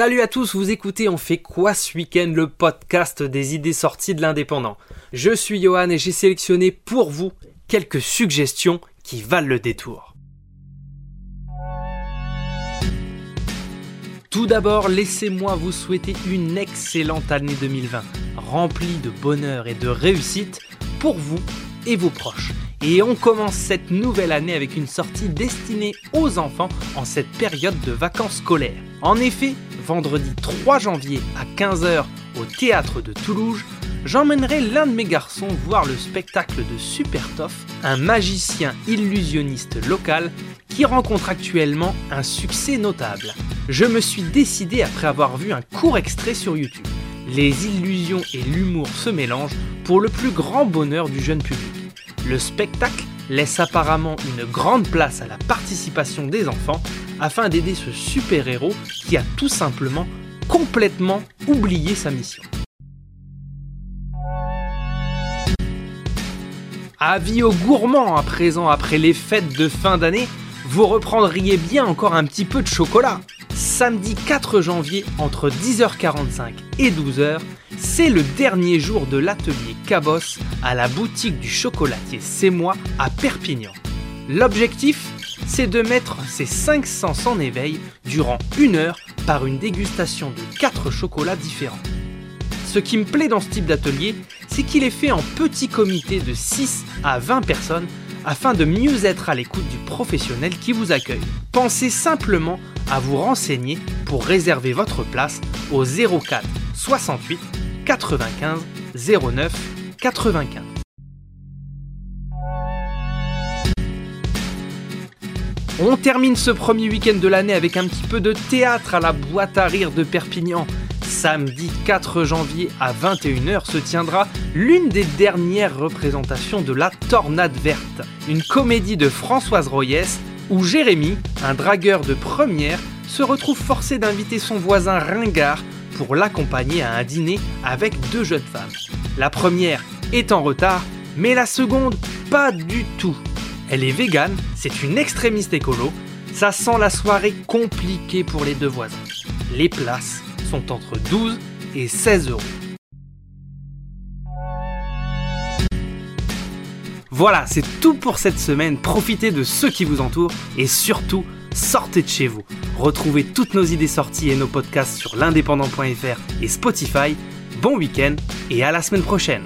Salut à tous, vous écoutez On fait quoi ce week-end le podcast des idées sorties de l'indépendant. Je suis Johan et j'ai sélectionné pour vous quelques suggestions qui valent le détour. Tout d'abord, laissez-moi vous souhaiter une excellente année 2020, remplie de bonheur et de réussite pour vous et vos proches. Et on commence cette nouvelle année avec une sortie destinée aux enfants en cette période de vacances scolaires. En effet, vendredi 3 janvier à 15h au théâtre de Toulouse, j'emmènerai l'un de mes garçons voir le spectacle de Super Toff, un magicien illusionniste local qui rencontre actuellement un succès notable. Je me suis décidé après avoir vu un court extrait sur YouTube. Les illusions et l'humour se mélangent pour le plus grand bonheur du jeune public. Le spectacle laisse apparemment une grande place à la participation des enfants afin d'aider ce super-héros qui a tout simplement complètement oublié sa mission. Avis aux gourmands à présent après les fêtes de fin d'année, vous reprendriez bien encore un petit peu de chocolat. Samedi 4 janvier entre 10h45 et 12h, c'est le dernier jour de l'atelier Cabos à la boutique du chocolatier C'est à Perpignan. L'objectif, c'est de mettre ses 5 sens en éveil durant une heure par une dégustation de 4 chocolats différents. Ce qui me plaît dans ce type d'atelier, c'est qu'il est fait en petit comité de 6 à 20 personnes afin de mieux être à l'écoute du professionnel qui vous accueille. Pensez simplement à vous renseigner pour réserver votre place au 04 68 95 09 95. On termine ce premier week-end de l'année avec un petit peu de théâtre à la boîte à rire de Perpignan. Samedi 4 janvier à 21h se tiendra l'une des dernières représentations de La Tornade Verte, une comédie de Françoise Royès où Jérémy, un dragueur de première, se retrouve forcé d'inviter son voisin ringard pour l'accompagner à un dîner avec deux jeunes femmes. La première est en retard, mais la seconde pas du tout. Elle est végane, c'est une extrémiste écolo, ça sent la soirée compliquée pour les deux voisins. Les places sont entre 12 et 16 euros. Voilà, c'est tout pour cette semaine. Profitez de ceux qui vous entourent et surtout, sortez de chez vous. Retrouvez toutes nos idées sorties et nos podcasts sur l'indépendant.fr et Spotify. Bon week-end et à la semaine prochaine.